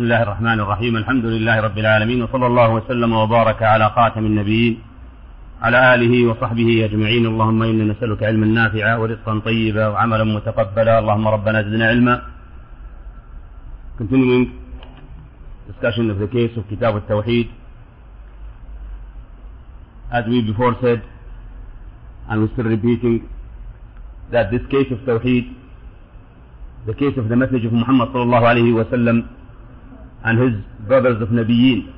بسم الله الرحمن الرحيم الحمد لله رب العالمين وصلى الله وسلم وبارك على خاتم النبيين على آله وصحبه أجمعين اللهم إنا نسألك علما نافعا ورزقا طيبا وعملا متقبلا اللهم ربنا زدنا علما Continuing discussion of the case of Kitab al-Tawheed as we before said and we're still repeating that this case of Tawheed the case of the message of Muhammad sallallahu alayhi wa sallam and his brothers of Nabiyyin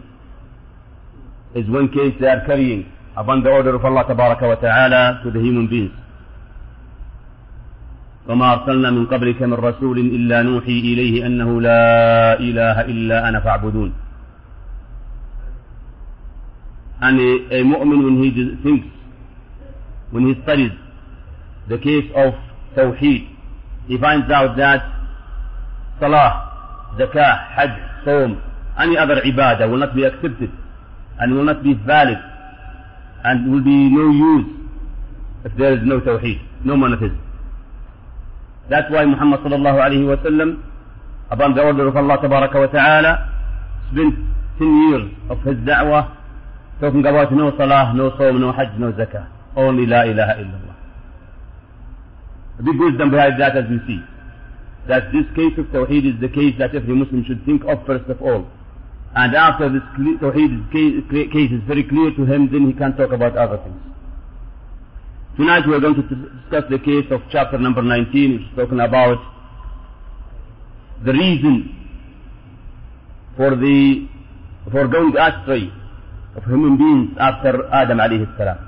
is one case they are carrying upon the order of Allah tabaraka wa ta'ala to the human beings. وما أرسلنا من قبلك من رسول إلا نوحي إليه أنه لا إله إلا أنا فاعبدون. And a, a mu'min when he thinks, when he studies the case of Tawheed, he finds out that Salah, Zakah, Hajj, Sawm, any other ibadah will not be accepted and will not be valid and will be no use if there is no Tawheed, no monotheism. That's why Muhammad sallallahu alayhi wa sallam, upon the order of Allah tabaraka wa ta'ala, spent 10 years of his da'wah talking about no salah, no sawm, no hajj, no zakah. Only la ilaha illallah. The big wisdom behind that as we see. That this case of Tawheed is the case that every Muslim should think of first of all. And after this Tawheed case is very clear to him, then he can talk about other things. Tonight we are going to discuss the case of chapter number 19, which is talking about the reason for the for going astray of human beings after Adam alayhi salam.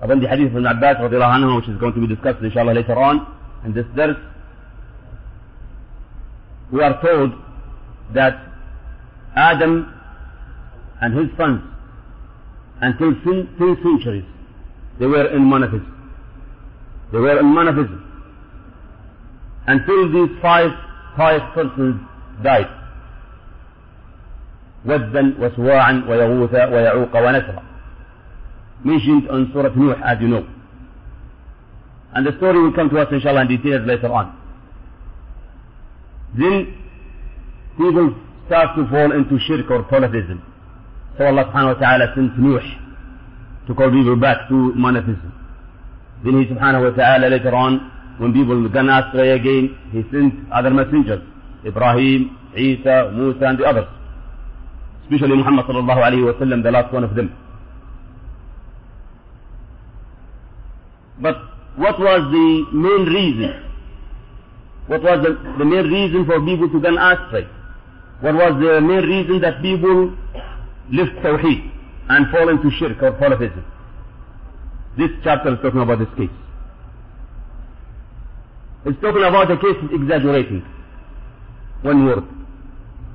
Upon the hadith of Abbas radiallahu anhu, which is going to be discussed inshallah later on in this verse, we are told that Adam and his sons until two centuries they were in monotheism. They were in monotheism. Until these five five persons died. ودا وسواعا ويغوث ويعوق ونسرا mentioned on Surah Nuh as you know. And the story will come to us inshallah in details later on. Then people start to fall into shirk or polytheism. So Allah subhanahu wa ta'ala sent Nuh to call people back to monotheism. Then he subhanahu wa ta'ala later on, when people began astray again, he sent other messengers, Ibrahim, Isa, Musa and the others. Especially Muhammad sallallahu alayhi wa sallam, the last one of them. But what was the main reason? What was the, the main reason for people to go astray? What was the main reason that people left Tawheed and fall into shirk or polytheism? This chapter is talking about this case. It's talking about a case of exaggerating. One word.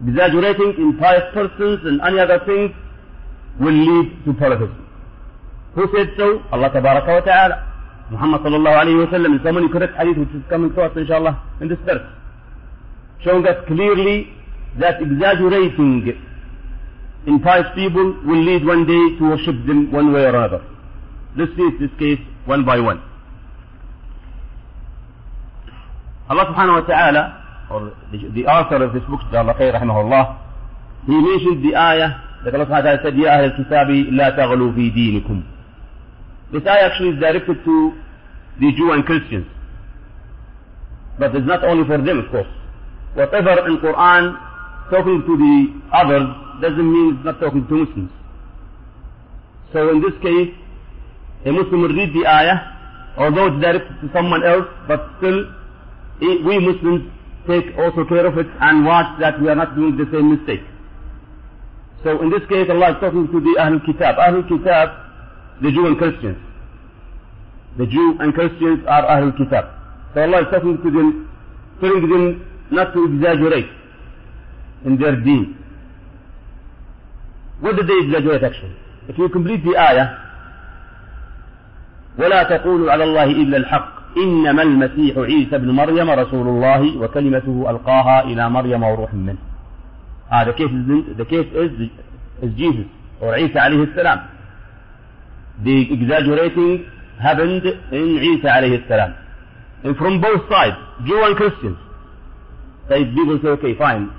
Exaggerating in pious persons and any other things will lead to polytheism. Who said so? Allah Ta'ala. Muhammad sallallahu alayhi wa sallam in so many correct hadith which is coming to us inshallah in this verse. Showing us clearly that exaggerating in pious people will lead one day to worship them one way or another. Let's see this case one by one. Allah subhanahu wa ta'ala, or the, the author of this book, Allah Khair rahimahullah, he mentioned the ayah that Allah subhanahu wa ta'ala said, Ya Ahl al-Kitabi, la taghlu fi dinikum. This ayah actually is directed to the Jew and Christians. But it's not only for them, of course. Whatever in Quran talking to the others doesn't mean it's not talking to Muslims. So in this case, a Muslim will read the ayah, although it's directed to someone else, but still eh, we Muslims take also care of it and watch that we are not doing the same mistake. So in this case, Allah is talking to the Ahlul Kitab. Ahlul Kitab, the Jew and Christians. The Jew and Christians are Ahlul Kitab. So Allah is talking to them, telling them not to exaggerate in their deen. What did they exaggerate actually? If you complete the ayah, ولا تقولوا على الله إلا الحق إنما المسيح عيسى بن مريم رسول الله وكلمته ألقاها إلى مريم وروح منه. Ah, case is, the case is, is Jesus or Isa عليه السلام. the exaggerating happened in Isa alayhi salam. And from both sides, Jew and Christians. They people say, okay, fine.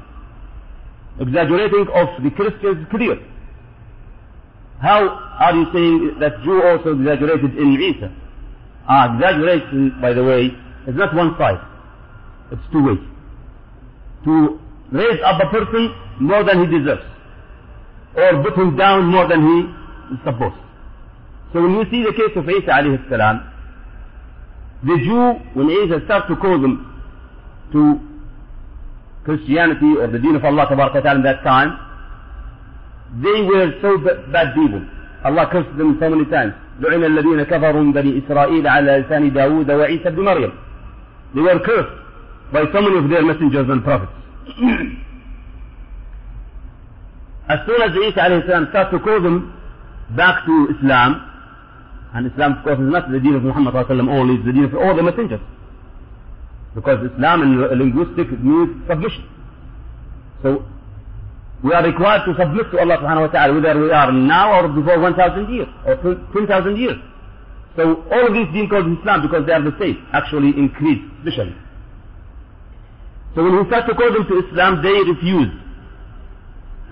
Exaggerating of the Christians clear. How are you saying that Jew also exaggerated in Isa? Ah, exaggeration, by the way, is not one side. It's two ways. To raise up a person more than he deserves, or put him down more than he is supposed. So when you see the case of Isa alayhi salam, the Jew, when Isa starts to call them to Christianity or the deen of Allah ta'ala in that time, they were so bad people. Allah cursed them so many times. لعن الذين كفروا من بني إسرائيل على لسان داود وعيسى بن مريم. They were cursed by so many of their messengers and prophets. as soon as Isa alayhi salam starts to call them back to Islam, and Islam of course is not the deen of Muhammad only, it's the deen of all the messengers. Because Islam in linguistic means submission. So we are required to submit to Allah subhanahu wa ta'ala whether we are now or before 1,000 years or 10,000 years. So all of these being called Islam because they are the same actually increase especially. So when we start to call them to Islam they refused.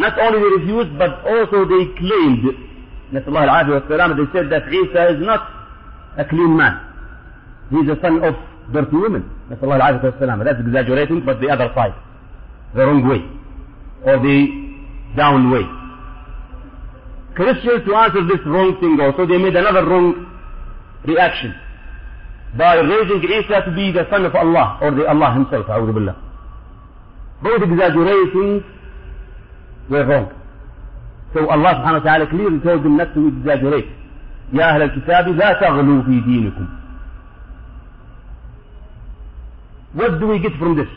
Not only they refused but also they claimed that Allah they said that Isa is not a clean man. He is a son of dirty women. نسأل الله العافية والسلامة. That's exaggerating, but the other side. The wrong way. Or the down way. Christians to answer this wrong thing also, they made another wrong reaction. By raising Isa to be the son of Allah, or the Allah himself, أعوذ بالله. Both exaggerating were wrong. Allah subhanahu wa ta'ala clearly told them not to exaggerate. يا أهل الكتاب لا تغلوا في دينكم What do we get from this?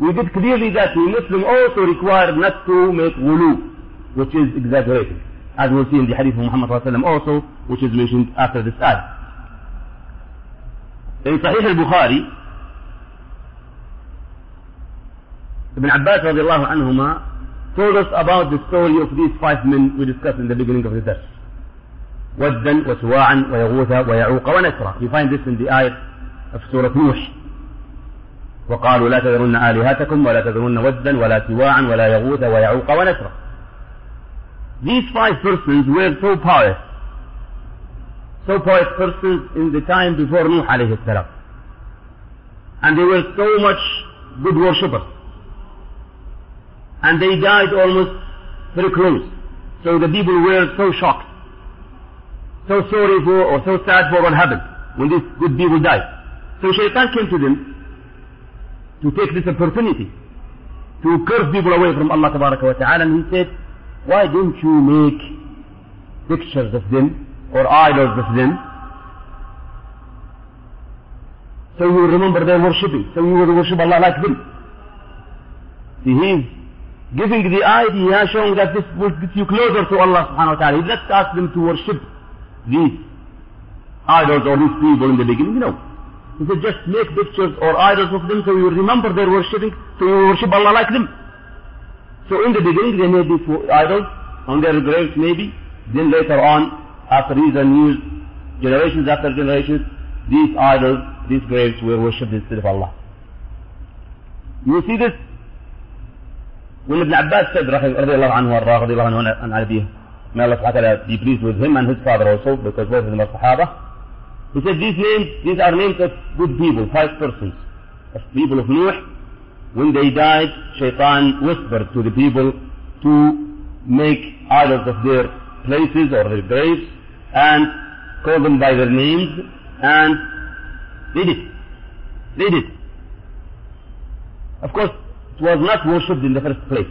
We get clearly that the Muslim also required not to make wulu, which is exaggerated, as we'll see in the hadith of Muhammad also, which is mentioned after this ayah. In Sahih al-Bukhari, Ibn Abbas radiallahu anhuma told us about the story of these five men we discussed in the beginning of the verse. ودا وسواعا ويغوث ويعوق ونسرا. You find this in the ayah of Surah Nuh. وقالوا لا تذرن آلهتكم ولا تذرن ودا ولا سواعا ولا يغوث ويعوق ونسرا These five persons were so pious, so pious persons in the time before Nuh alayhi salam. And they were so much good worshippers. And they died almost very close. So the people were so shocked, so sorry for, or so sad for what happened when these good people died. So Shaitan came to them to take this opportunity to curse people away from Allah wa ta'ala. And he said why don't you make pictures of them or idols of them? So you remember their worshipping so you will worship Allah like them. See he giving the idea showing that this will get you closer to Allah subhanahu wa ta'ala he not ask them to worship these idols or these people in the beginning no he said, just make pictures or idols of them so you remember their worshipping, so you worship Allah like them. So in the beginning they made these idols on their graves maybe. Then later on, after years and generations after generations, these idols, these graves were worshipped instead of Allah. You see this? When Ibn Abbas said, رضي الله عنه وارضاه رضي الله عنه عن أبيه, may Allah ta'ala be pleased with him and his father also, because both of them are Sahaba. He said these names, these are names of good people, five persons. Of people of Nuh. When they died, Shaitan whispered to the people to make idols of their places or their graves and call them by their names and they did. They did. Of course, it was not worshipped in the first place.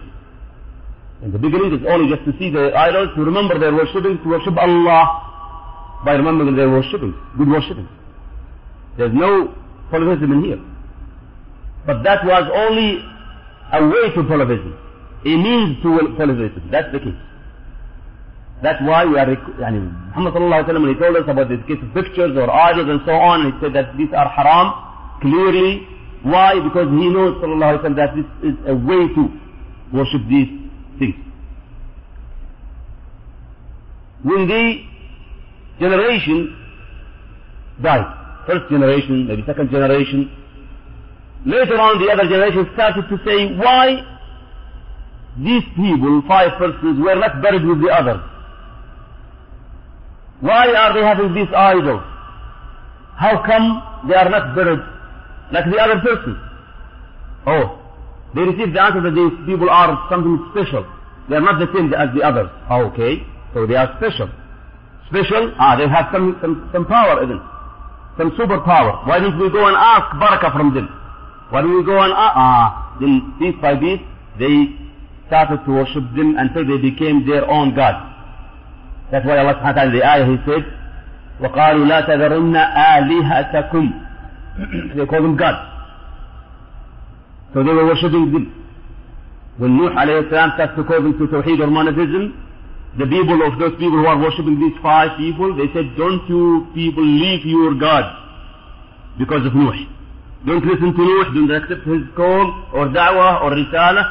In the beginning, it's only just to see the idols, to remember their worshipping, to worship Allah by remembering their worshipping, good worshipping. There's no polytheism in here. But that was only a way to polytheism, a means to polytheism. That's the case. That's why we are, yani, Muhammad sallallahu alayhi wa he told us about this case of pictures or idols and so on, he said that these are haram, clearly. Why? Because he knows sallallahu alayhi wa that this is a way to worship these things. When the generation died. First generation, maybe second generation. Later on the other generation started to say, why these people, five persons, were not buried with the others? Why are they having these idols? How come they are not buried like the other persons? Oh, they received the answer that these people are something special. They are not the same as the others. Oh, okay, so they are special. Special? Ah, they have some, some, some power even. Some superpower. Why don't we go and ask barakah from them? Why don't we go and ask? Ah, then piece by piece, they started to worship them until they became their own God. That's why Allah subhanahu wa ta'ala, the ayah, He said, وَقَالُوا لَا تَذَرُنَّ آلِهَتَكُمْ they call them God. So they were worshipping them. When Nuh alayhi salam started to call them to Tawheed or monotheism, the people of those people who are worshipping these five people, they said, don't you people leave your God because of Nuh. Don't listen to Nuh, don't accept his call or da'wah or risala.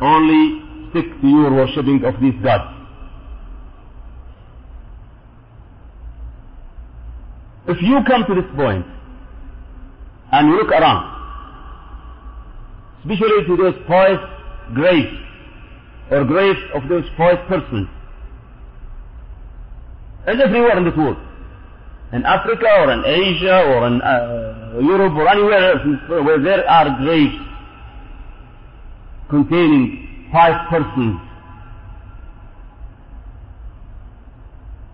Only stick to your worshipping of these gods. If you come to this point and you look around, especially to those pious graves or graves of those pious persons, and everywhere in this world, in Africa or in Asia or in uh, Europe or anywhere else where there are graves containing five persons.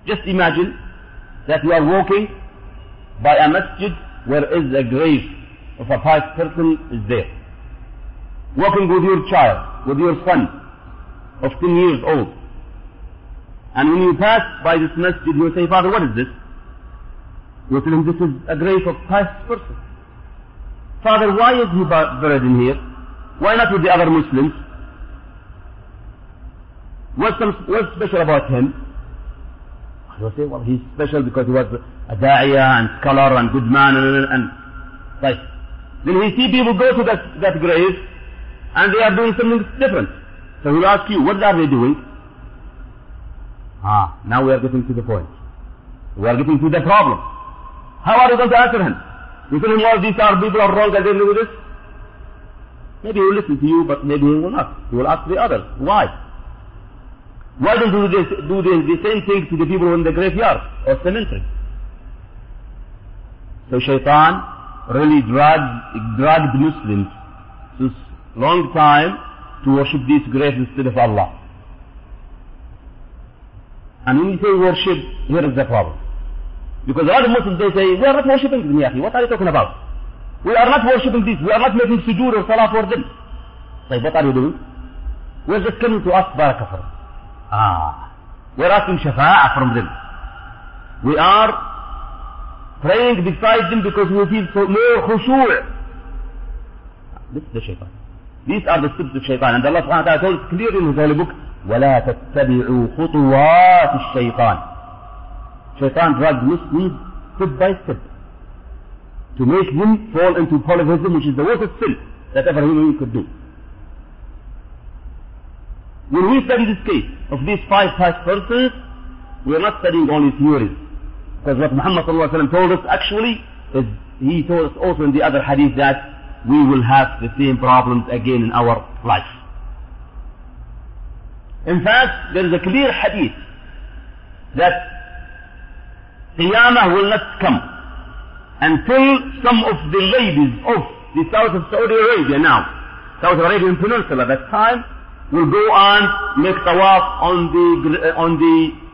Just imagine that you are walking by a masjid where is a grave of a past person is there. Walking with your child, with your son of 10 years old. And when you pass by this masjid, you say, Father, what is this? You tell him, this is a grave of past person. Father, why is he buried in here? Why not with the other Muslims? What's, some, what's special about him? You will say, well, he's special because he was a da'iyah and scholar and good man and, right. Then we see people go to that, that grave and they are doing something different. So he'll ask you, what are they doing? Ah, now we are getting to the point. We are getting to the problem. How are you going to answer him? You tell him, all these are people are wrong and they do this? Maybe he will listen to you, but maybe he will not. He will ask the others. Why? Why don't you do, this, do the, the same thing to the people in the graveyard or cemetery? So shaitan really dragged, dragged Muslims since long time to worship these graves instead of Allah. And when you say worship, here is the problem. Because a lot of Muslims, they say, we are not worshipping them, Yahi. What are you talking about? We are not worshipping these. We are not making sujood or salah for them. Like, what are you doing? We're just coming to ask barakah for them. Ah. We're asking shafa'ah from them. We are praying beside them because we feel so more khushu'. This is the shaitan. These are the steps of shaitan. And Allah subhanahu wa ta'ala told us clearly in His holy book, ولا تتبعوا خطوات الشيطان Shaitan dragged Muslims step by step to make him fall into polytheism which is the worst sin that ever human could do. When we study this case of these five past persons, we are not studying only theories. Because what Muhammad told us actually is he told us also in the other hadith that we will have the same problems again in our life. In fact, there is a clear hadith that Qiyamah will not come until some of the ladies of the south of Saudi Arabia now, South Arabian Peninsula at that time, will go and make tawaf on the, on the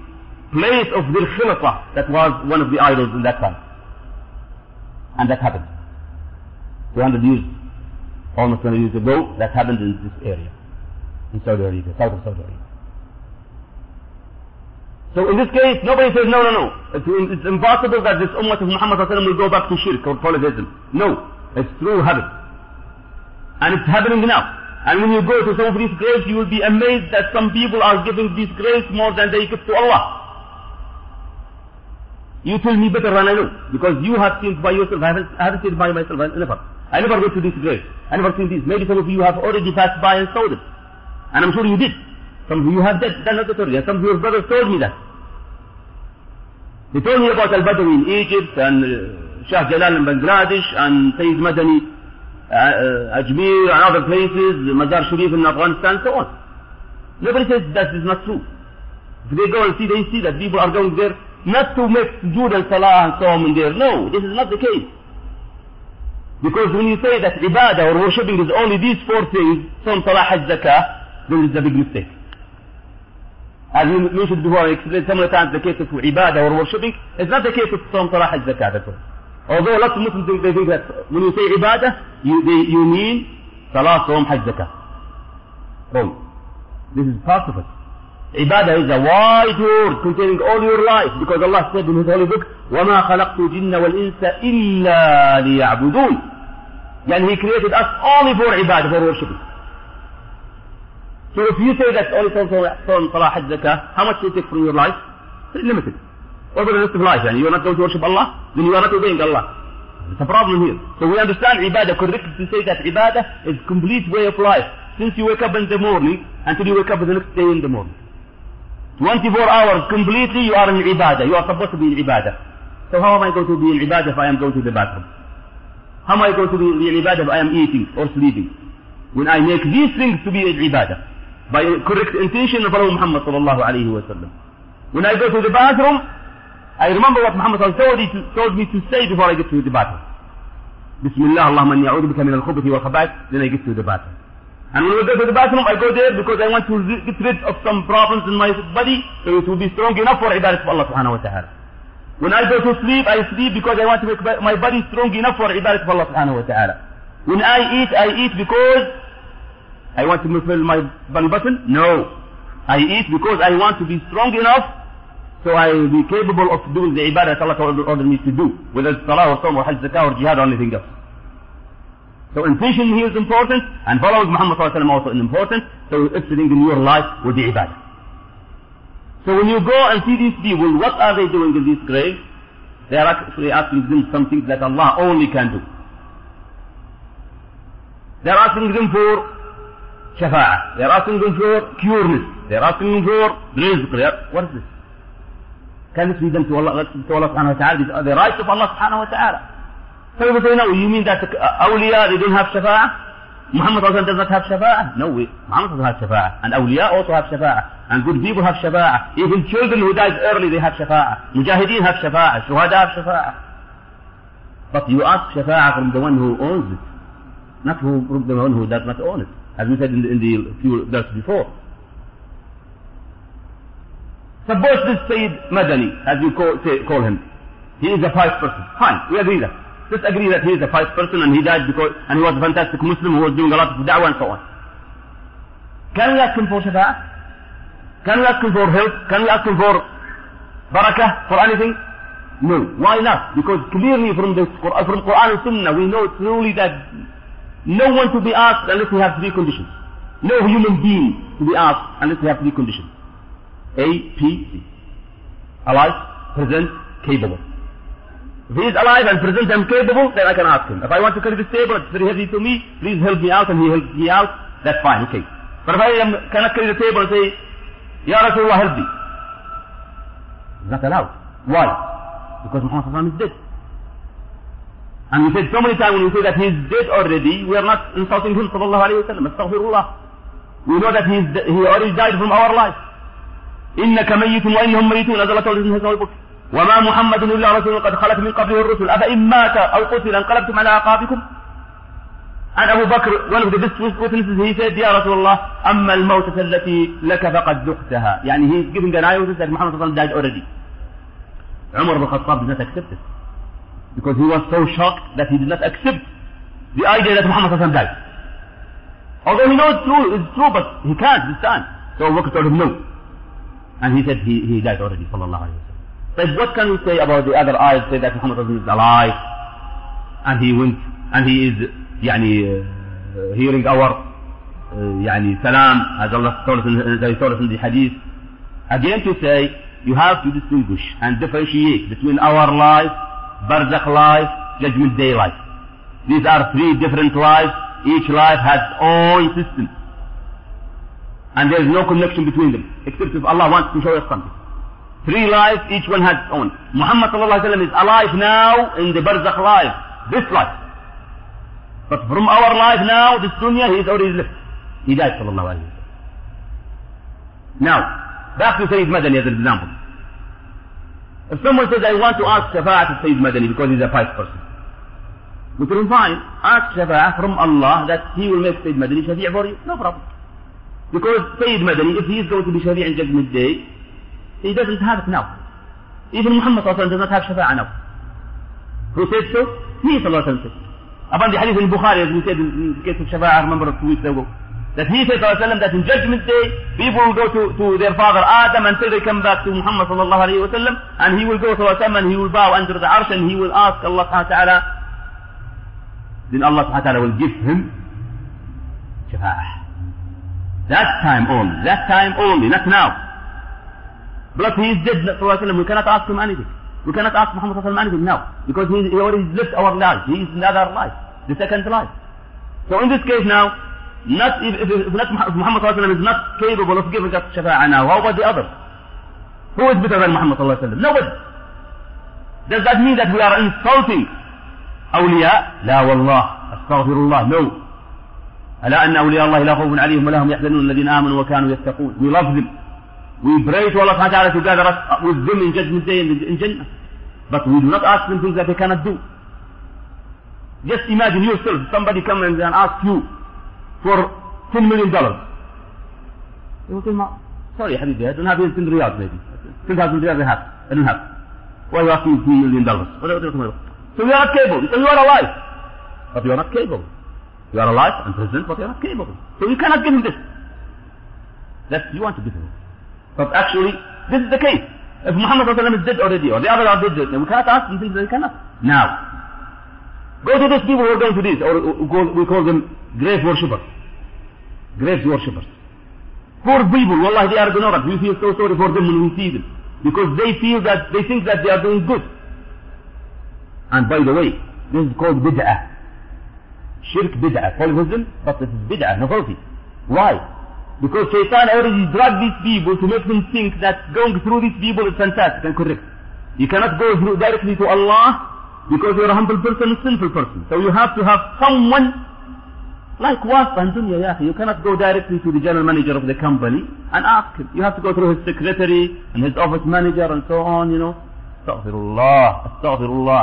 place of the Khalasah that was one of the idols in that time. And that happened. 200 years, almost 200 years ago, that happened in this area in Saudi Arabia, south of Saudi Arabia. So in this case, nobody says, no, no, no. It's, it's impossible that this Ummah of Muhammad will go back to shirk or polytheism. No. It's true habit. And it's happening now. And when you go to some of these graves, you will be amazed that some people are giving these graves more than they give to Allah. You tell me better than I know. Because you have seen by yourself. I haven't, I haven't seen by myself. I never. I never went to this grave. I never seen this. Maybe some of you have already passed by and saw them. And I'm sure you did. Some of you have done that already. And some of your brothers told me that. They told me about Al-Badawi in Egypt and uh, Shah Jalal in Bangladesh and Sayyid Madani, uh, uh, Ajmer and other places, Mazar Sharif in Afghanistan and so on. Nobody says that is not true. If they go and see, they see that people are going there not to make sujood and salah and so on in there. No, this is not the case. Because when you say that ibadah or worshipping is only these four things, some salah, hajj, zakah, then it's a big mistake. As we mentioned before, I explained many times the case of ibadah or worshipping, it's not the case of some salah, hajj, zakah, that's all. Although lots of Muslims think, they think that when you say ibadah, you, they, you mean salah, som, hajj, zakah. Wrong. This is part of it. Ibadah is a wide word containing all your life because Allah said in His holy book, وَمَا خَلَقْتُ الْجِنَّ وَالْإِنسَ إِلَّا لِيَعْبُدُونَ يعني He created us only for ibadah, for worshiping. So if you say that only from Salah, Hajj, Zakah, how much do you take from your life? It's limited. What about the rest of life? And you are not going to worship Allah? Then you are not obeying Allah. It's a problem here. So we understand ibadah correctly to say that ibadah is complete way of life. Since you wake up in the morning until you wake up the next day in the morning. 24 hours completely you are in ibadah. You are supposed to be in ibadah. So how am I going to be in ibadah if I am going to the bathroom? How am I going to be in ibadah if I am eating or sleeping? When I make these things to be in ibadah. By correct intention of Prophet Muhammad sallallahu alayhi wa sallam. When I go to the bathroom, I remember what Muhammad told me, to, told me to say before I get to the bathroom. Bismillah, Allahumma inni a'udhu bika min al-khubuthi wal khaba'ith. Then I get to the bathroom. And when I go to the bathroom, I go there because I want to get rid of some problems in my body, so it will be strong enough for ibadah of Allah subhanahu wa ta'ala. When I go to sleep, I sleep because I want to make my body strong enough for ibadah of Allah subhanahu wa ta'ala. When I eat, I eat because I want to fulfill my belly button? No. I eat because I want to be strong enough so I will be capable of doing the ibadah that Allah ordered me to do, whether it's salah or som or hajj zakah or jihad or anything else. So intention here is important, and following Muhammad also is important, so everything in your life will be ibadah. So when you go and see these people, what are they doing in these graves? They are actually asking them something that Allah only can do. They are asking them for shafa'ah. They are asking them for cureness. They are asking them for rizq. What is this? Can this be done to Allah, to Allah subhanahu wa ta'ala? The rights of Allah subhanahu wa ta'ala. Some people say, no, you mean that awliya, they don't have shafa'ah? Muhammad also does not have shafa'ah? No, we, Muhammad doesn't have shafa'ah. And awliya also have shafa'ah. And good people have shafa'ah. Even children who died early, they have shafa'ah. Mujahideen have shafa'ah. Shuhada have shafa'ah. But you ask shafa'ah from the one who owns it. Not who, from the one who does not own it. As we said in the, in the few verses before. Suppose this Sayyid Madani, as you call, say, call him, he is a pious person. Fine, we agree that. Let's agree that he is a pious person and he died because, and he was a fantastic Muslim who was doing a lot of da'wah and so on. Can we ask him for shafa'ah? Can we ask him for help? Can we ask him for barakah, for anything? No. Why not? Because clearly from the uh, from Quran and Sunnah we know truly that no one to be asked unless he has three conditions. No human being to be asked unless he has three conditions. A, P, C. Alive, present, capable. If he is alive and present and capable, then I can ask him. If I want to carry this table, it's very heavy to me, please help me out, and he helps me out, that's fine, okay. But if I am, cannot carry the table and say, Ya Rasulullah, help me. It's not allowed. Why? Because Muhammad is dead. And we said so many times when we say that he is dead already, we are not insulting him, sallallahu alayhi wa sallam, astaghfirullah. We know that he, is, he already died from our life. إنك ميت وإنهم ميتون هذا الله تعالى في البك وما محمد إلا رسول قد خلت من قبله الرسل أفإن مات أو قتل انقلبتم على أعقابكم And Abu Bakr, one of the best witnesses, he said, Ya Rasulullah, أما الموتة التي لك فقد ذقتها. يعني he is giving an eyewitness that Muhammad died already. Umar ibn Khattab did not accept it. Because he was so shocked that he did not accept the idea that Muhammad died. Although he knows it's true, it's true, but he can't time. So Abu Bakr told him no. And he said he, he died already, sallallahu alayhi wa sallam. But what can we say about the other ayat say that Muhammad is alive and he went and he is يعني uh, hearing our uh, يعني salam as Allah told us in, as he told us in the hadith. Again to say you have to distinguish and differentiate between our life, barzakh life, judgment day life. These are three different lives. Each life has own system. And there is no connection between them, except if Allah wants to show us something. Three lives, each one has own. Muhammad is alive now in the barzakh life, this life. But from our life now, this dunya, he is already left. He died sallallahu alayhi wa Now, back to Sayyid Madani as an example. If someone says, I want to ask Shafa'at of Sayyid Madani because he's a pious person, we can fine, ask Shafa'at from Allah that he will make Sayyid Madani Shafi' for you. No problem. Because Sayyid Madani, if he is going to be Shafi' in Judgment Day, he doesn't have it now. Even Muhammad does not have Shafa'ah now. Who said so? He Sallallahu said. Upon the hadith in Bukhari, as we said in the case of Shafa'ah, I remember a few weeks ago, that he said Sallallahu that in Judgment Day, people will go to, to their father Adam until they come back to Muhammad Sallallahu Alaihi Wasallam, and he will go Sallallahu and he will bow under the arsh and he will ask Allah Subhanahu Wa Ta'ala, then Allah Subhanahu Wa Ta'ala will give him Shafa'ah. That time only, that time only, not now. But he is dead, we cannot ask him anything. We cannot ask Muhammad anything now. Because he, he already lived our life. He is another life. The second life. So in this case now, not if, if, if not Muhammad is not capable of giving us shafa'ah now, how about the others? Who is better than Muhammad Nobody. Does that mean that we are insulting أولياء؟ لا والله أستغفر الله. No. ألا أن أولياء الله لا خوف عليهم ولا هم يحزنون الذين آمنوا وكانوا يتقون. We love them. We pray to Allah ta'ala to gather us uh, with them in judgment day in, Jannah. But we do not ask them things that they cannot do. Just imagine yourself, somebody comes and ask you for $10 million. You will say, sorry Habibi, I don't have even 10 riyals maybe. 10,000 riyals I have. I don't have. Why are you asking $10 million? So you are not capable. So you are alive. But you are not capable. You are alive and present, but you are not capable. So you cannot give him this. That you want to give him. But actually, this is the case. If Muhammad is dead already, or the other are dead, we cannot ask them things we cannot. Now, go to those people who are going to this, or we call them grave worshippers. Grave worshippers. Poor people, wallahi, they are ignorant. We feel so sorry for them when we see them. Because they feel that, they think that they are doing good. And by the way, this is called bid'ah. Shirk bid'ah. Polytheism, but it is bid'ah, novelty. Why? Because shaitan already drugged these people to make them think that going through these people is fantastic and correct. You cannot go through directly to Allah because you're a humble person, a sinful person. So you have to have someone like Wasf and Dunya ya You cannot go directly to the general manager of the company and ask him. You have to go through his secretary and his office manager and so on, you know. Astaghfirullah, astaghfirullah.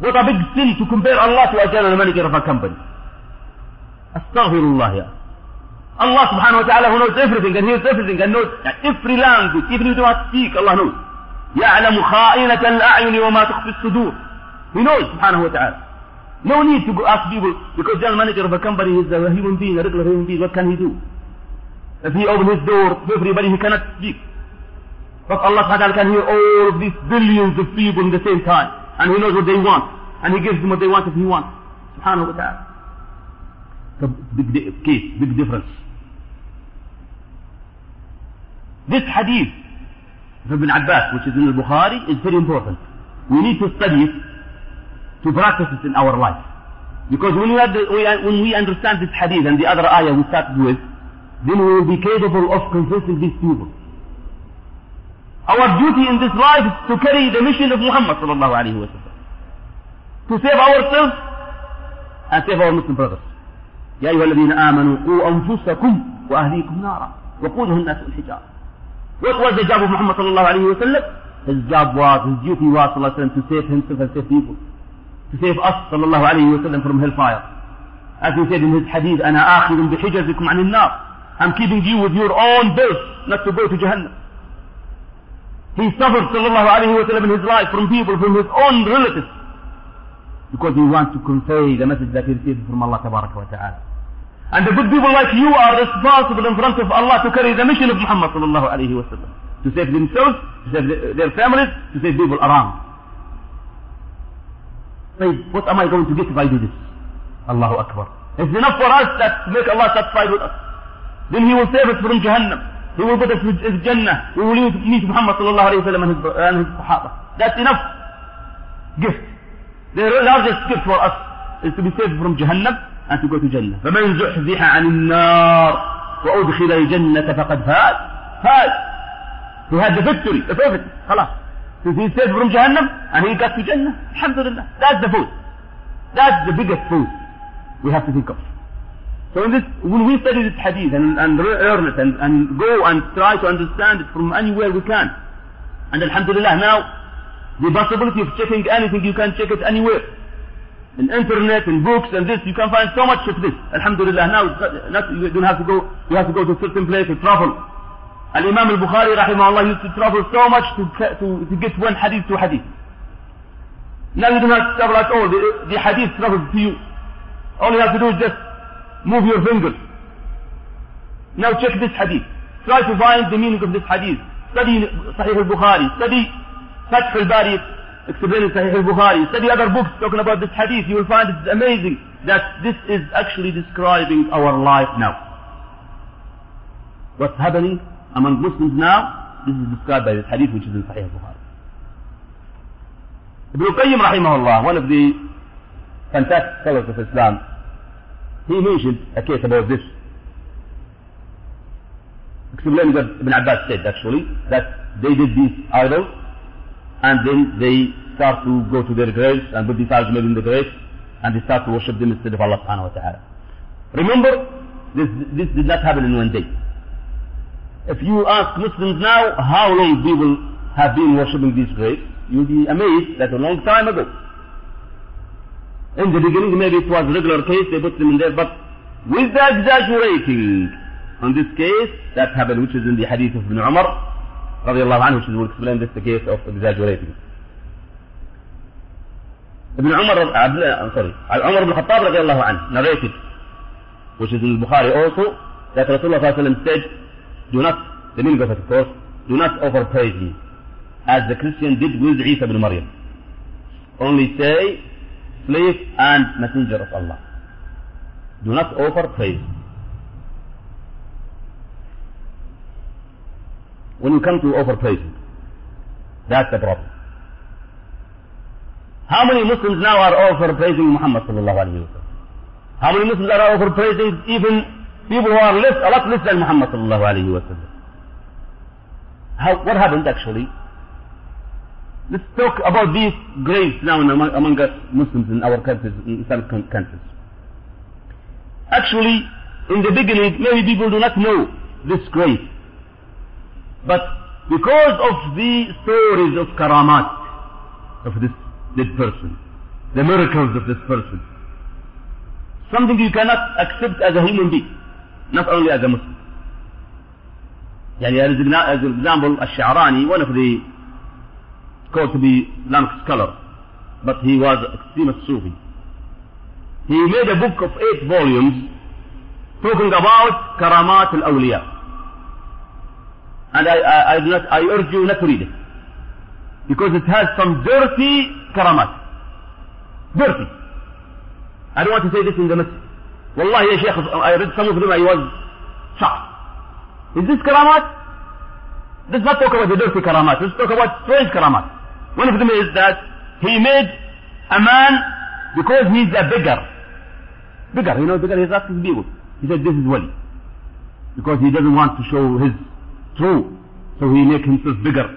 What a big sin to compare Allah to a general manager of a company. Astaghfirullah ya. Allah subhanahu wa ta'ala who knows everything and hears everything and knows every language, even if you do not speak, Allah knows. يعلم خائنة الأعين وما تخفي الصدور. He knows subhanahu wa ta'ala. No need to ask people because general manager of a company is a human being, a regular human being, what can he do? If he opens his door to everybody, he cannot speak. But Allah ta'ala can hear all of these billions of people in the same time. And he knows what they want. And he gives them what they want if he wants. Subhanahu wa ta'ala. Big case, big difference. This hadith of Ibn Abbas, which is in al-Bukhari, is very important. We need to study it to practice it in our life. Because when we, when we understand this hadith and the other ayah we started with, then we will be capable of convincing these people. Our duty in this life is to carry the mission of Muhammad sallallahu alaihi wasallam. To save ourselves and save our Muslim brothers. يا أيها الذين آمنوا قوا أنفسكم وأهليكم نارا وقودها الناس والحجارة what was the job of Muhammad sallallahu alayhi wa sallam? His job was, his duty was sallallahu alayhi to save himself and save people. To save us sallallahu alayhi wa sallam from hellfire. As he said in his hadith, أنا آخذ بحجزكم عن النار. I'm keeping you with your own birth, not to go to Jahannam. He suffered sallallahu alayhi wa sallam in his life from people, from his own relatives. Because he wants to convey the message that he received from Allah tabaraka wa ta'ala. And the good people like you are responsible in front of Allah to carry the mission of Muhammad sallallahu alayhi wa sallam. To save themselves, to save their families, to save people around. Say, what am I going to get if I do this? Allahu Akbar. It's enough for us that make Allah satisfied with us. Then He will save us from Jahannam. He will put us in Jannah. We will meet Muhammad sallallahu alayhi wa sallam and his, and his Sahaba. That's enough gift. The largest gift for us is to be saved from Jahannam أن تقول الجنة فمن زحزح عن النار وأدخل الجنة فقد فاز فاز victory the perfect خلاص he saved from Jahannam and he got to Jannah Alhamdulillah that's the food that's the biggest food we have to think of So in this, when we study this hadith and, and learn it and, and go and try to understand it from anywhere we can, and alhamdulillah now, the possibility of checking anything, you can check it anywhere. In internet, in books, and this, you can find so much of this. Alhamdulillah, now not, you don't have to go, you have to go to a certain place to travel. Al-Imam al-Bukhari, rahimahullah, used to travel so much to, to, to get one hadith to hadith. Now you don't have to travel at all. The, the hadith travels to you. All you have to do is just move your fingers. Now check this hadith. Try to find the meaning of this hadith. Study Sahih al-Bukhari. Study Fath al-Bari explaining Sahih al-Bukhari. Study other books talking about this hadith. You will find it's amazing that this is actually describing our life now. What's happening among Muslims now, this is described by this hadith which is in Sahih al-Bukhari. Ibn Qayyim rahimahullah, one of the fantastic scholars of Islam, he mentioned a case about this. Explaining what Ibn Abbas said actually, that they did these idols and then they start to go to their graves and put these idols in the graves and they start to worship them instead of Allah subhanahu wa ta'ala. Remember, this, this did not happen in one day. If you ask Muslims now how long people have been worshipping these graves, you'll be amazed that a long time ago. In the beginning, maybe it was a regular case, they put them in there, but with the exaggerating on this case, that happened, which is in the hadith of Ibn Umar, رضي الله عنه شو تقول لا انت كيف أو دجاج وليتك ابن عمر عبد سوري آه، عمر بن الخطاب رضي الله عنه. نريتد وش البخاري اوصو لك رسول الله صلى الله عليه وسلم سيد دو نوت قصة دو نوت اوفر برايز مي as the Christian did with عيسى بن مريم only say slave and messenger of Allah. Do not overpraise When you come to offer praise, that's the problem. How many Muslims now are offer praising Muhammad sallallahu alaihi wasallam? How many Muslims are offer praising even people who are less, a lot less than Muhammad sallallahu alaihi wasallam? How, what happened actually? Let's talk about these graves now among, among us Muslims in our countries, in Islamic countries. Actually, in the beginning, many people do not know this grave. But because of the stories of karamat of this dead person, the miracles of this person, something you cannot accept as a human being, not only as a Muslim. يعني as an example, الشعراني, one of the called to be Islamic scholar, but he was extremist Sufi. He made a book of eight volumes talking about Karamat al-Awliya. And I, I, I, do not, I urge you not to read it. Because it has some dirty Karamat. Dirty. I don't want to say this in the masjid. Wallahi, ya Sheikh, I read some of them, I was shocked. Is this Karamat? Let's not talk about the dirty Karamat. Let's talk about strange Karamat. One of them is that he made a man because he's a beggar. Beggar, you know, beggar, he's asking people. He said, this is wali. Because he doesn't want to show his true. So he make himself bigger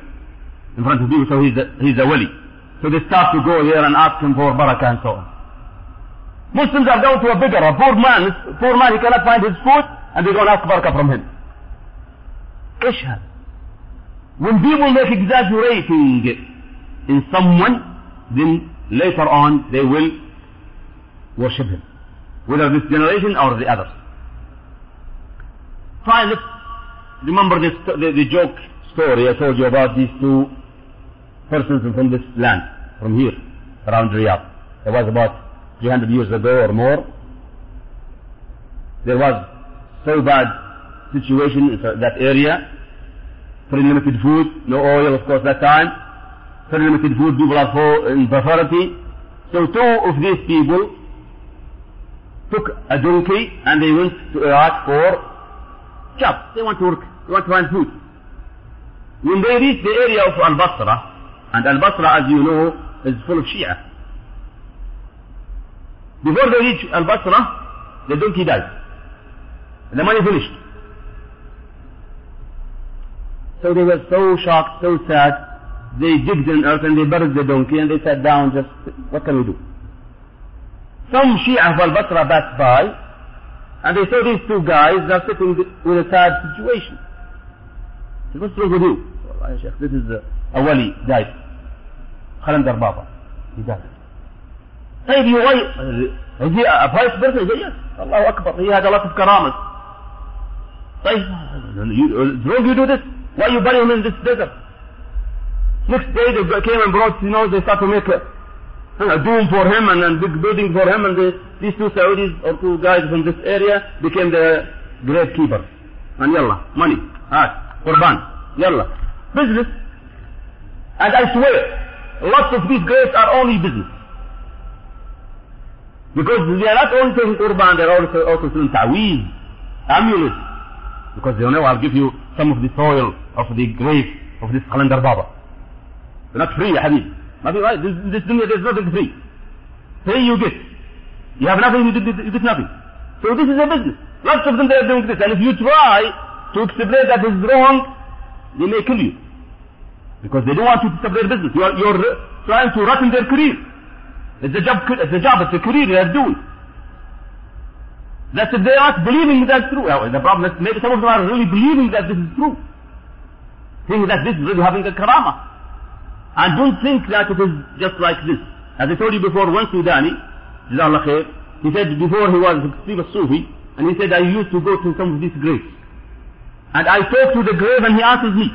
in front of people, so he's a, he's a wali. So they start to go here and ask him for barakah and so on. Muslims are going to a beggar, a poor man. This poor man, he cannot find his food, and they go and ask barakah from him. ايش هذا؟ When people make exaggerating in someone, then later on they will worship him. Whether this generation or the others. Fine, let's remember this, the, the joke story I told you about these two persons from this land, from here, around Riyadh. It was about 300 years ago or more. There was so bad situation in that area, very limited food, no oil of course that time, very limited food, people are for in poverty. So two of these people took a donkey and they went to Iraq for job. They want to work, to find food. When they reached the area of Al-Basra, and Al-Basra as you know is full of Shia. Before they reach Al-Basra, the donkey died. And the money finished. So they were so shocked, so sad, they digged in earth and they buried the donkey and they sat down just, what can we do? Some Shia of Al-Basra passed by And they saw these two guys, they're sitting with a sad situation. What's wrong with you? Wallahi, Sheikh, this is a, a wali, died. Khalandar Baba. He died. طيب you why? Is he a? He said, yes. Allahu Akbar. He had a lot of karamas. طيب, you, wrong you do this? Why you bury him in this desert? Next day they came and brought, you know, they started to make a, a dome for him and a big building for him and the, these two Saudis or two guys from this area became the grave keepers. And yalla, money, ah, Qurban, yalla. Business. And I swear, lots of these graves are only business. Because they are not only taking Qurban, they are also, also doing ta'weez, amulets. Because they know I'll give you some of the soil of the grave of this Khalandar Baba. They're not free, Habib. Nothing right. This, this dunya, there's nothing free. Free you get. You have nothing, you get, you get nothing. So this is a business. Lots of them they are doing this. And if you try to explain that wrong, they may kill you. Because they don't want you to stop their business. You are, you're trying to rot in their career. It's a job, it's a job, it's a career they are doing. That's if they are not believing that's true. Well, the problem is maybe some of them are really believing that this is true. Thinking that this is really having a karama. And don't think that it is just like this. As I told you before, one Sudani, he said before he was a Sufi, and he said I used to go to some of these graves. And I talk to the grave and he answers me.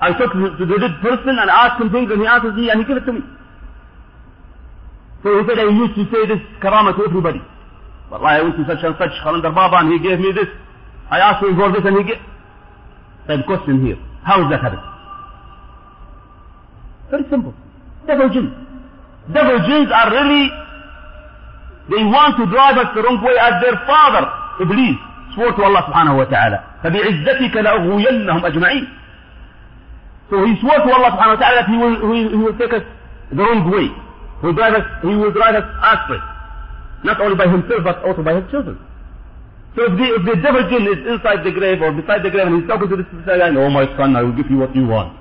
I talk to the dead person and ask him things and he answers me and he gives it to me. So he said I used to say this karama to everybody. Wallahi, I went to such and such Khalandar Baba and he gave me this. I asked him for this and he gave. So the question here, how is that happening? Very simple. Devil jinns. Devil jinns are really, they want to drive us the wrong way as their father, Iblis, Allah subhanahu wa ta'ala. فَبِعِزَّتِكَ لَأُغْوِيَنَّهُمْ أَجْمَعِينَ So he swore to Allah subhanahu wa that he will, he, he will take us the wrong way. He will drive us, he will drive us astray. Not only by himself, but also by his children. So if the, if the devil jinn is inside the grave or beside the grave and he's talking to this guy, oh my son, I will give you what you want.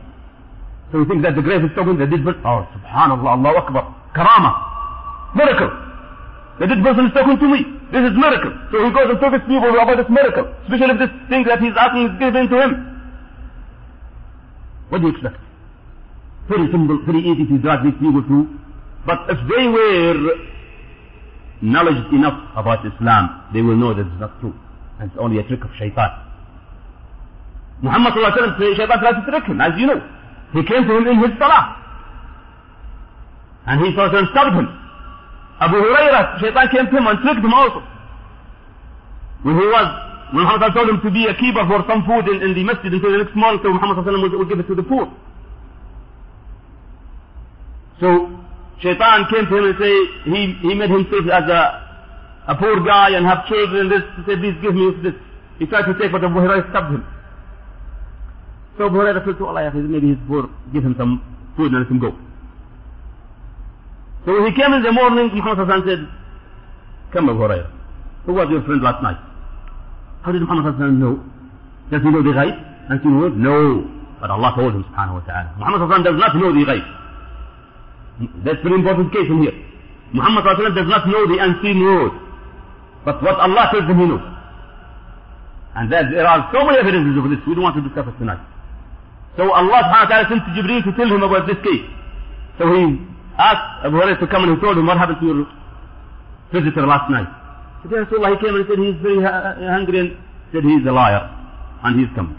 So you think that the grave is talking to the dead person? Oh, subhanallah, Allahu Akbar. Karama. Miracle. The this person is talking to me. This is miracle. So he goes and talks to people about this miracle. Especially if this thing that he's asking is given to him. What do you expect? Very simple, very easy to drag these people through. But if they were knowledge enough about Islam, they will know that it's not true. And it's only a trick of shaitan. Muhammad shaitan tried to trick him, as you know. He came to him in his salah. And he alayhi wa stopped him. Abu Hurairah, shaitan came to him and tricked him also. When he was, when Muhammad told him to be a keeper for some food in, in the masjid until the next morning, so Muhammad wa would give it to the poor. So, Shaitan came to him and say, he, he made himself as a, a poor guy and have children and this, he said, please give me this. He tried to take, but Abu Hurairah stopped him. So Abu Hurairah said to Allah, maybe he's poor, give him some food and let him go. So he came in the morning, Muhammad said, come Abu Hurairah, who was your friend last night? How did Muhammad know? Does he know the ghaib? And he knew No. But Allah told him subhanahu wa ta'ala. Muhammad does not know the ghaib. That's very important case in here. Muhammad does not know the unseen world. But what Allah tells him he knows. And there are so many evidences of this. We don't want to discuss it tonight. So Allah subhanahu wa ta'ala sent Jibreel to tell him about this case. So he asked Abu Hurairah to come and he told him what happened to your visitor last night. He said, Rasulullah, he came and said he's very uh, hungry and said he's a liar. And he's coming.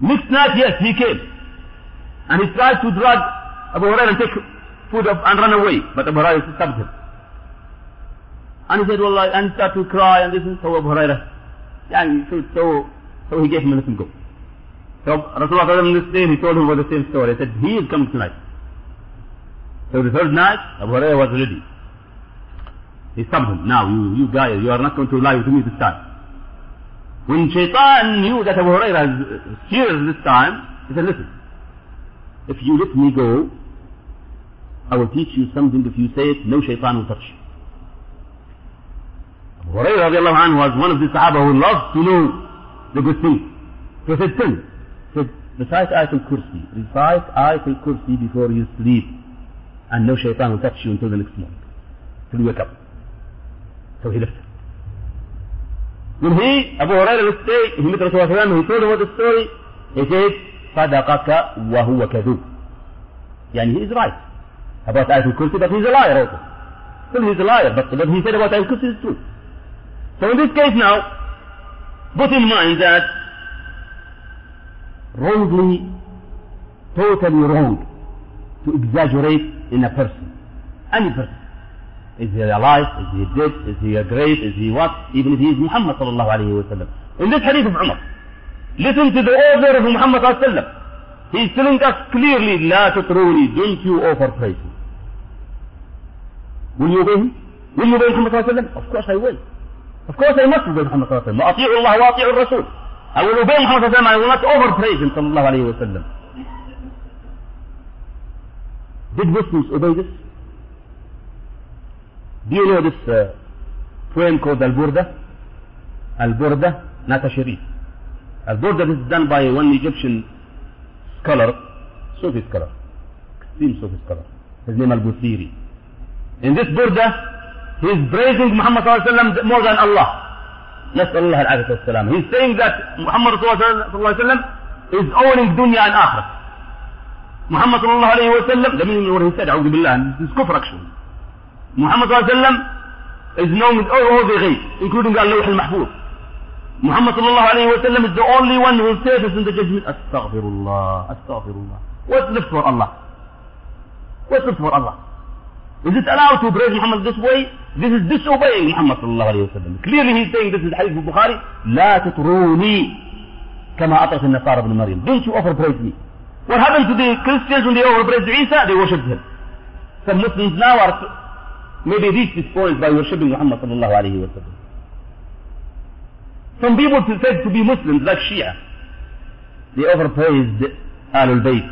Next night, yes, he came. And he tried to drag Abu Hurairah and take food up and run away. But Abu Hurairah stopped him. And he said, well, and he started to cry and this and so Abu Hurairah. Yeah, so, so, so he gave him and let him go. So Rasulullah him this day, he told him about the same story. He said, he is coming tonight. So the third night, Abu Hurairah was ready. He stopped him. Now, you, you guys, you are not going to lie with me this time. When Shaitan knew that Abu Hurairah is uh, serious this time, he said, listen, if you let me go, I will teach you something. If you say it, no shaitan will touch you. Abu Hurairah was one of the Sahaba who loved to know the good things. So he said, tell me. He said, recite Ayatul Kursi. Recite Ayatul Kursi before you sleep. And no shaitan will touch you until the next morning. Till you wake up. So he left. When he, Abu Hurairah, let's say, he met Rasulullah he told about the story, he said, صدقك وهو كذوب. Yani he is right about Ayatul Kursi, but he's a liar also. Still he's a liar, but what he said about Ayatul Kursi is true. So in this case now, put in mind that wrongly, totally wrong, to exaggerate in a person. Any person. Is he alive? Is he dead? Is he a great? Is he what? Even if he is Muhammad sallallahu alayhi wa sallam. In this hadith of Umar, listen to the order of Muhammad sallallahu alayhi wa sallam. He is telling us clearly, لا تطروني, don't you overpraise me. Will you obey him? Will you obey Muhammad sallallahu alayhi wa sallam? Of course I will. Of course I must obey Muhammad sallallahu alayhi wa sallam. وأطيعوا الله وأطيعوا الرسول. I will obey Muhammad sallallahu alayhi wa sallam. I will not overpraise him sallallahu alayhi wa sallam. Did Muslims obey this? Do you know this uh, poem called Al-Burda? Al-Burda, not a Sharif. Al-Burda is done by one Egyptian scholar, Sufi scholar, extreme Sufi scholar. His name Al-Busiri. In this Burda, he is praising Muhammad sallallahu more than Allah. نسأل الله العافية والسلام. He's saying that Muhammad sallallahu alaihi wasallam is owning dunya and akhirah. Wa sallam, let me know what he said, أعوذ بالله, this sallallahu alayhi wa sallam is known with all, the ghaib, including al-lawh al-mahfuz. Muhammad sallallahu alayhi wa sallam is the only one who will save us in the judgment. Astaghfirullah, astaghfirullah. What's left for Allah? What's left for Allah? Is it allowed to praise Muhammad this way? This is disobeying Muhammad sallallahu alayhi wa sallam. Clearly he's saying this is hadith of Bukhari. لا تطروني كما أطرت النصارى ابن مريم. Don't you offer praise me. What happened to the Christians when they overpraised Isa? They worshipped him. Some Muslims now are maybe reached this point by worshipping Muhammad sallallahu alayhi wa sallam. Some people said to be Muslims like Shia. They overpraised Ahlul Bayt,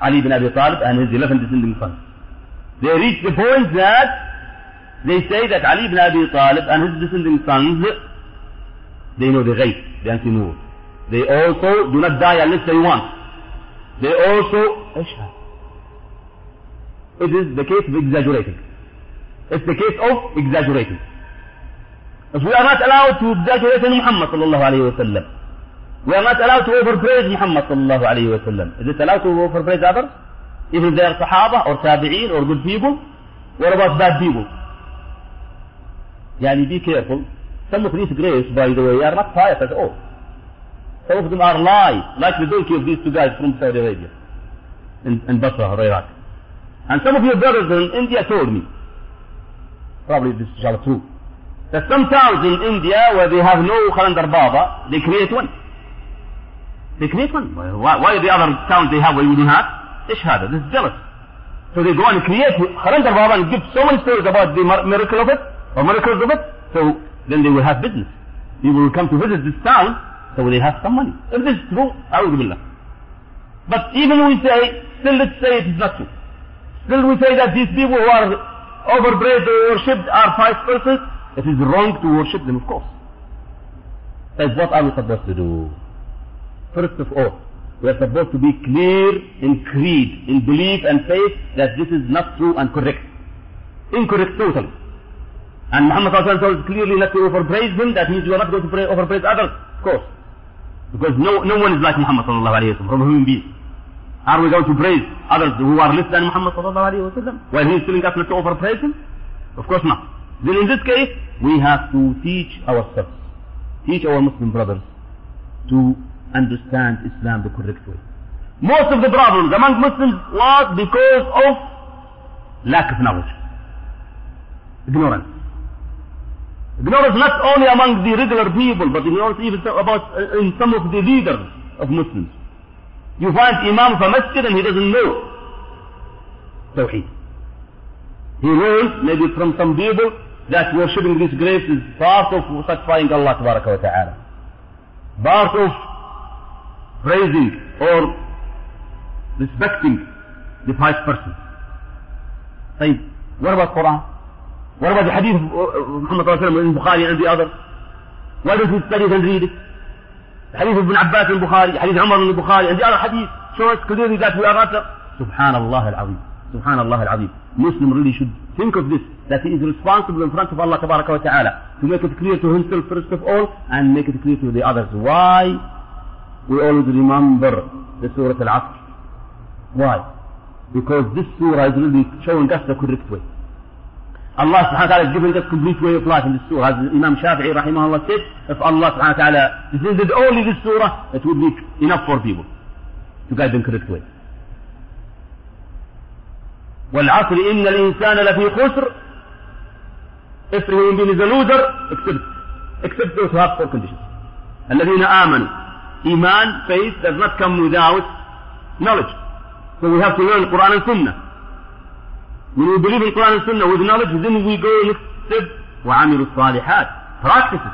Ali ibn Abi Talib and his 11 descending sons. They reached the point that they say that Ali ibn Abi Talib and his descending sons, they know the ghaib, the anti-nur. They also do not die unless they want. They also, إيش هذا؟ It is the case of exaggerating. It's the case of exaggerating. If we are not allowed to exaggerate in Muhammad sallallahu alayhi wa sallam, we are not allowed to overpraise Muhammad sallallahu alayhi wa sallam. Is it allowed to overpraise others? Even if they are Sahaba or Tabi'een or good people? What about bad people? Yani be careful. Some of these graves, by the way, are not pious at all. Some of them are lies, like the donkey of these two guys from Saudi Arabia, in, in Basra or Iraq. And some of your brothers in India told me, probably this is all true, that some towns in India where they have no Khalandar Baba, they create one. They create one. Why, why the other towns they have, where you wouldn't have? Ish hada, this is jealous. So they go and create Khalandar Baba and give so many stories about the miracle of it, or miracles of it, so then they will have business. People will come to visit this town, so they have some money. If this is true, believe. But even we say, still let's say it is not true. Still we say that these people who are overpraised or worshipped are false persons. It is wrong to worship them, of course. That's what are we supposed to do? First of all, we are supposed to be clear in creed, in belief and faith that this is not true and correct. Incorrect totally. And Muhammad told us clearly not to overpraise him, that means you are not going to overpraise others, of course. Because no, no one is like Muhammad sallallahu alayhi wa sallam, from human being. Are we going to praise others who are less than Muhammad sallallahu alayhi wa sallam, while he is telling us not to overpraise him? Of course not. Then in this case, we have to teach ourselves, teach our Muslim brothers to understand Islam the correct way. Most of the problems among Muslims was because of lack of knowledge, ignorance. Ignorance not only among the regular people, but ignorance even about uh, in some of the leaders of Muslims. You find Imam of a masjid and he doesn't know Tawheed. He learns maybe from some people that worshipping these graves is part of satisfying Allah wa ta'ala. Part of praising or respecting the pious person. طيب, what about Quran? What about the hadith of Muhammad sallallahu alayhi wa in Bukhari and the others? Why don't we study it and read it? The hadith of Ibn Abbas in Bukhari, hadith Umar in Bukhari, and the other hadith show us clearly that we are not. Subhanallah al-Azim. Subhanallah al-Azim. Muslim really should think of this, that he is responsible in front of Allah wa ta'ala to make it clear to himself first of all and make it clear to the others. Why? We always remember the Surah Al-Asr. Why? Because this surah is really showing us the correct way. Wa ta'ala is giving us complete way of life in this surah. As Imam Shafi'i rahimahullah said, if Allah subhanahu wa ta'ala descended only this surah, it would be enough for people to guide them correct way. والعصر إن الإنسان لفي خسر Every human being is a loser except, except those who have four conditions. الذين آمنوا Iman, faith does not come without knowledge. So we have to learn Quran and Sunnah. When we believe in Quran and Sunnah with knowledge, then we go next step, وعملوا الصالحات. Practices.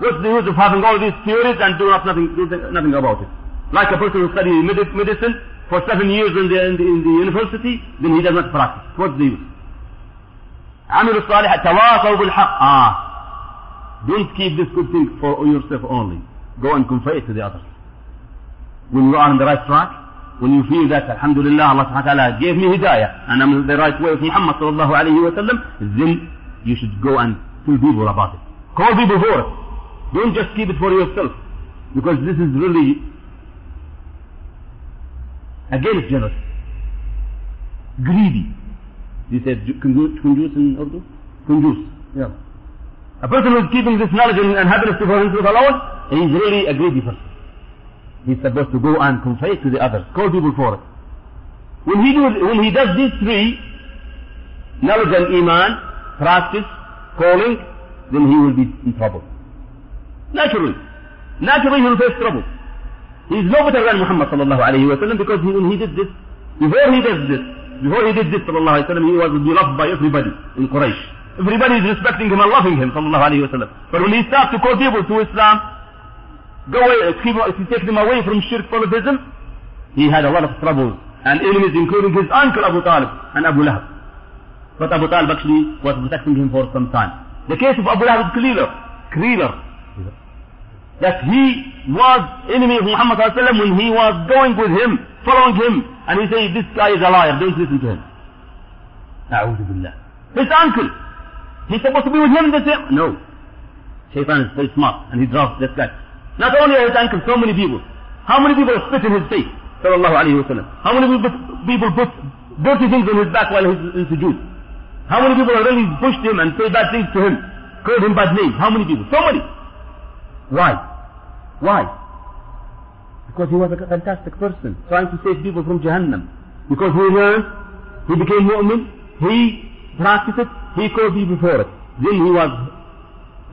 What's the use of having all these theories and do nothing, nothing about it? Like a person who studies medicine for seven years in the, in the, in the university, then he does not practice. What's the use? عملوا الصالحات تواصوا بالحق. Ah. Don't keep this good thing for yourself only. Go and convey it to the others. When you are on the right track, when you feel that Alhamdulillah Allah subhanahu wa ta'ala gave me hidayah and I'm on the right way of Muhammad sallallahu alayhi wa sallam, then you should go and tell people about it. Call people for it. Don't just keep it for yourself. Because this is really against generosity. Greedy. You said kunjus in Urdu? Kunjus. Yeah. A person who is keeping this knowledge and, and happiness for himself alone, he is really a greedy person. He's supposed to go and confess to the others, call people for it. When he, do, when he does these three, knowledge and iman, practice, calling, then he will be in trouble. Naturally. Naturally he will face trouble. He is no better than Muhammad sallallahu alayhi wa sallam because he, when he did this, before he does this, before he did this sallallahu alayhi wa sallam, he was beloved by everybody in Quraysh. Everybody is respecting him and loving him sallallahu alayhi wa sallam. But when he starts to call people to Islam, go away, if you take them away from shirk polytheism, he had a lot of troubles and enemies including his uncle Abu Talib and Abu Lahab. But Abu Talib actually was protecting him for some time. The case of Abu Lahab is clearer, clearer that he was enemy of Muhammad when he was going with him, following him, and he said, this guy is a liar, don't listen to him. His uncle, he's supposed to be with him in the same. No. Shaitan is very smart, and he draws this guy. Not only his uncle, so many people. How many people spit in his face? Sallallahu alayhi wa sallam. How many people put dirty things on his back while he's in sujood? How many people really pushed him and said bad things to him? Called him bad names? How many people? So many. Why? Why? Because he was a fantastic person, trying to save people from Jahannam. Because he learned, he became mu'min, he practiced it, he called people for it. Then he was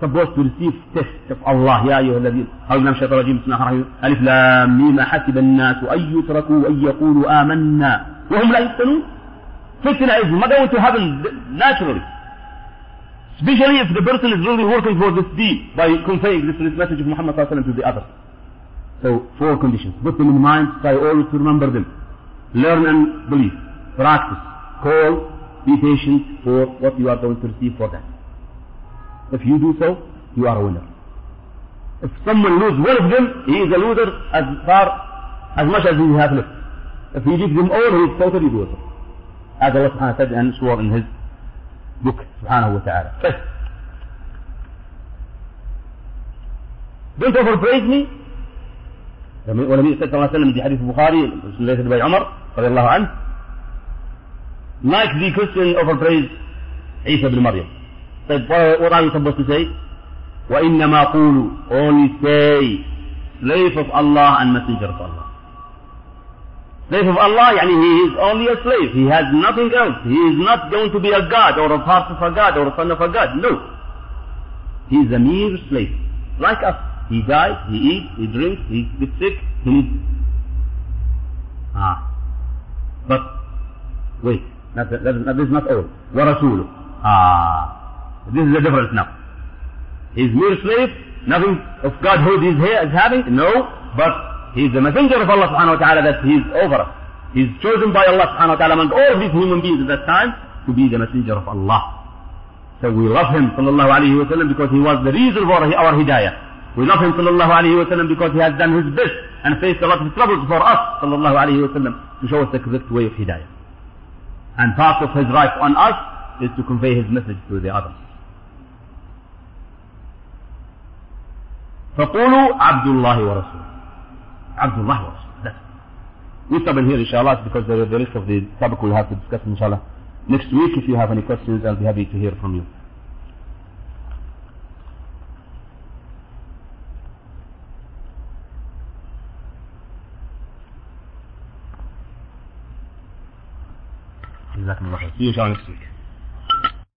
supposed to receive test of Allah. يا أيها الذين أعوذ بالله من الشيطان الرجيم بسم الله الرحمن الرحيم ألف لام ميم حسب الناس أن يتركوا أن يقولوا آمنا وهم لا يفتنون Fitna is not going to happen naturally. Especially if the person is really working for this deed by conveying this message of Muhammad to the others. So, four conditions. Put them in mind, try always to remember them. Learn and believe. Practice. Call. Be patient for what you are going to receive for that. If you do so, you are a winner. If someone loses one of them, he is a loser as far, as much as he has left. If he gives them all, he is totally loser. As Allah subhanahu wa ta'ala and swore in his book subhanahu wa ta'ala. First, don't overpraise me. ولم صلى الله عليه وسلم في حديث البخاري ليس بي عمر رضي الله عنه like the Christian overpraise عيسى بن مريم طيب what are you supposed to say وإنما قولوا only say slave of Allah and messenger of Allah slave of Allah يعني he is only a slave he has nothing else he is not going to be a god or a part of a god or a son of a god no he is a mere slave like us he dies he eats he drinks he gets sick he needs ah but wait that, that, that is not all ورسوله ah this is the difference now. He's mere slave, nothing of Godhood is here is having, no, but he's the messenger of Allah subhanahu wa ta'ala that he's over us. He's chosen by Allah subhanahu wa ta'ala among all these human beings at that time to be the messenger of Allah. So we love him sallallahu alayhi wa sallam because he was the reason for our hidayah. We love him sallallahu alayhi wa sallam because he has done his best and faced a lot of troubles for us sallallahu alayhi wa sallam to show us the correct way of hidayah. And part of his right on us is to convey his message to the others. فقولوا عبد الله ورسوله عبد الله ورسوله That's it. We stop in here inshallah because the, the rest of the topic we'll have to discuss inshallah next week. If you have any questions, I'll be happy to hear from you. جزاكم الله خير. See you next week.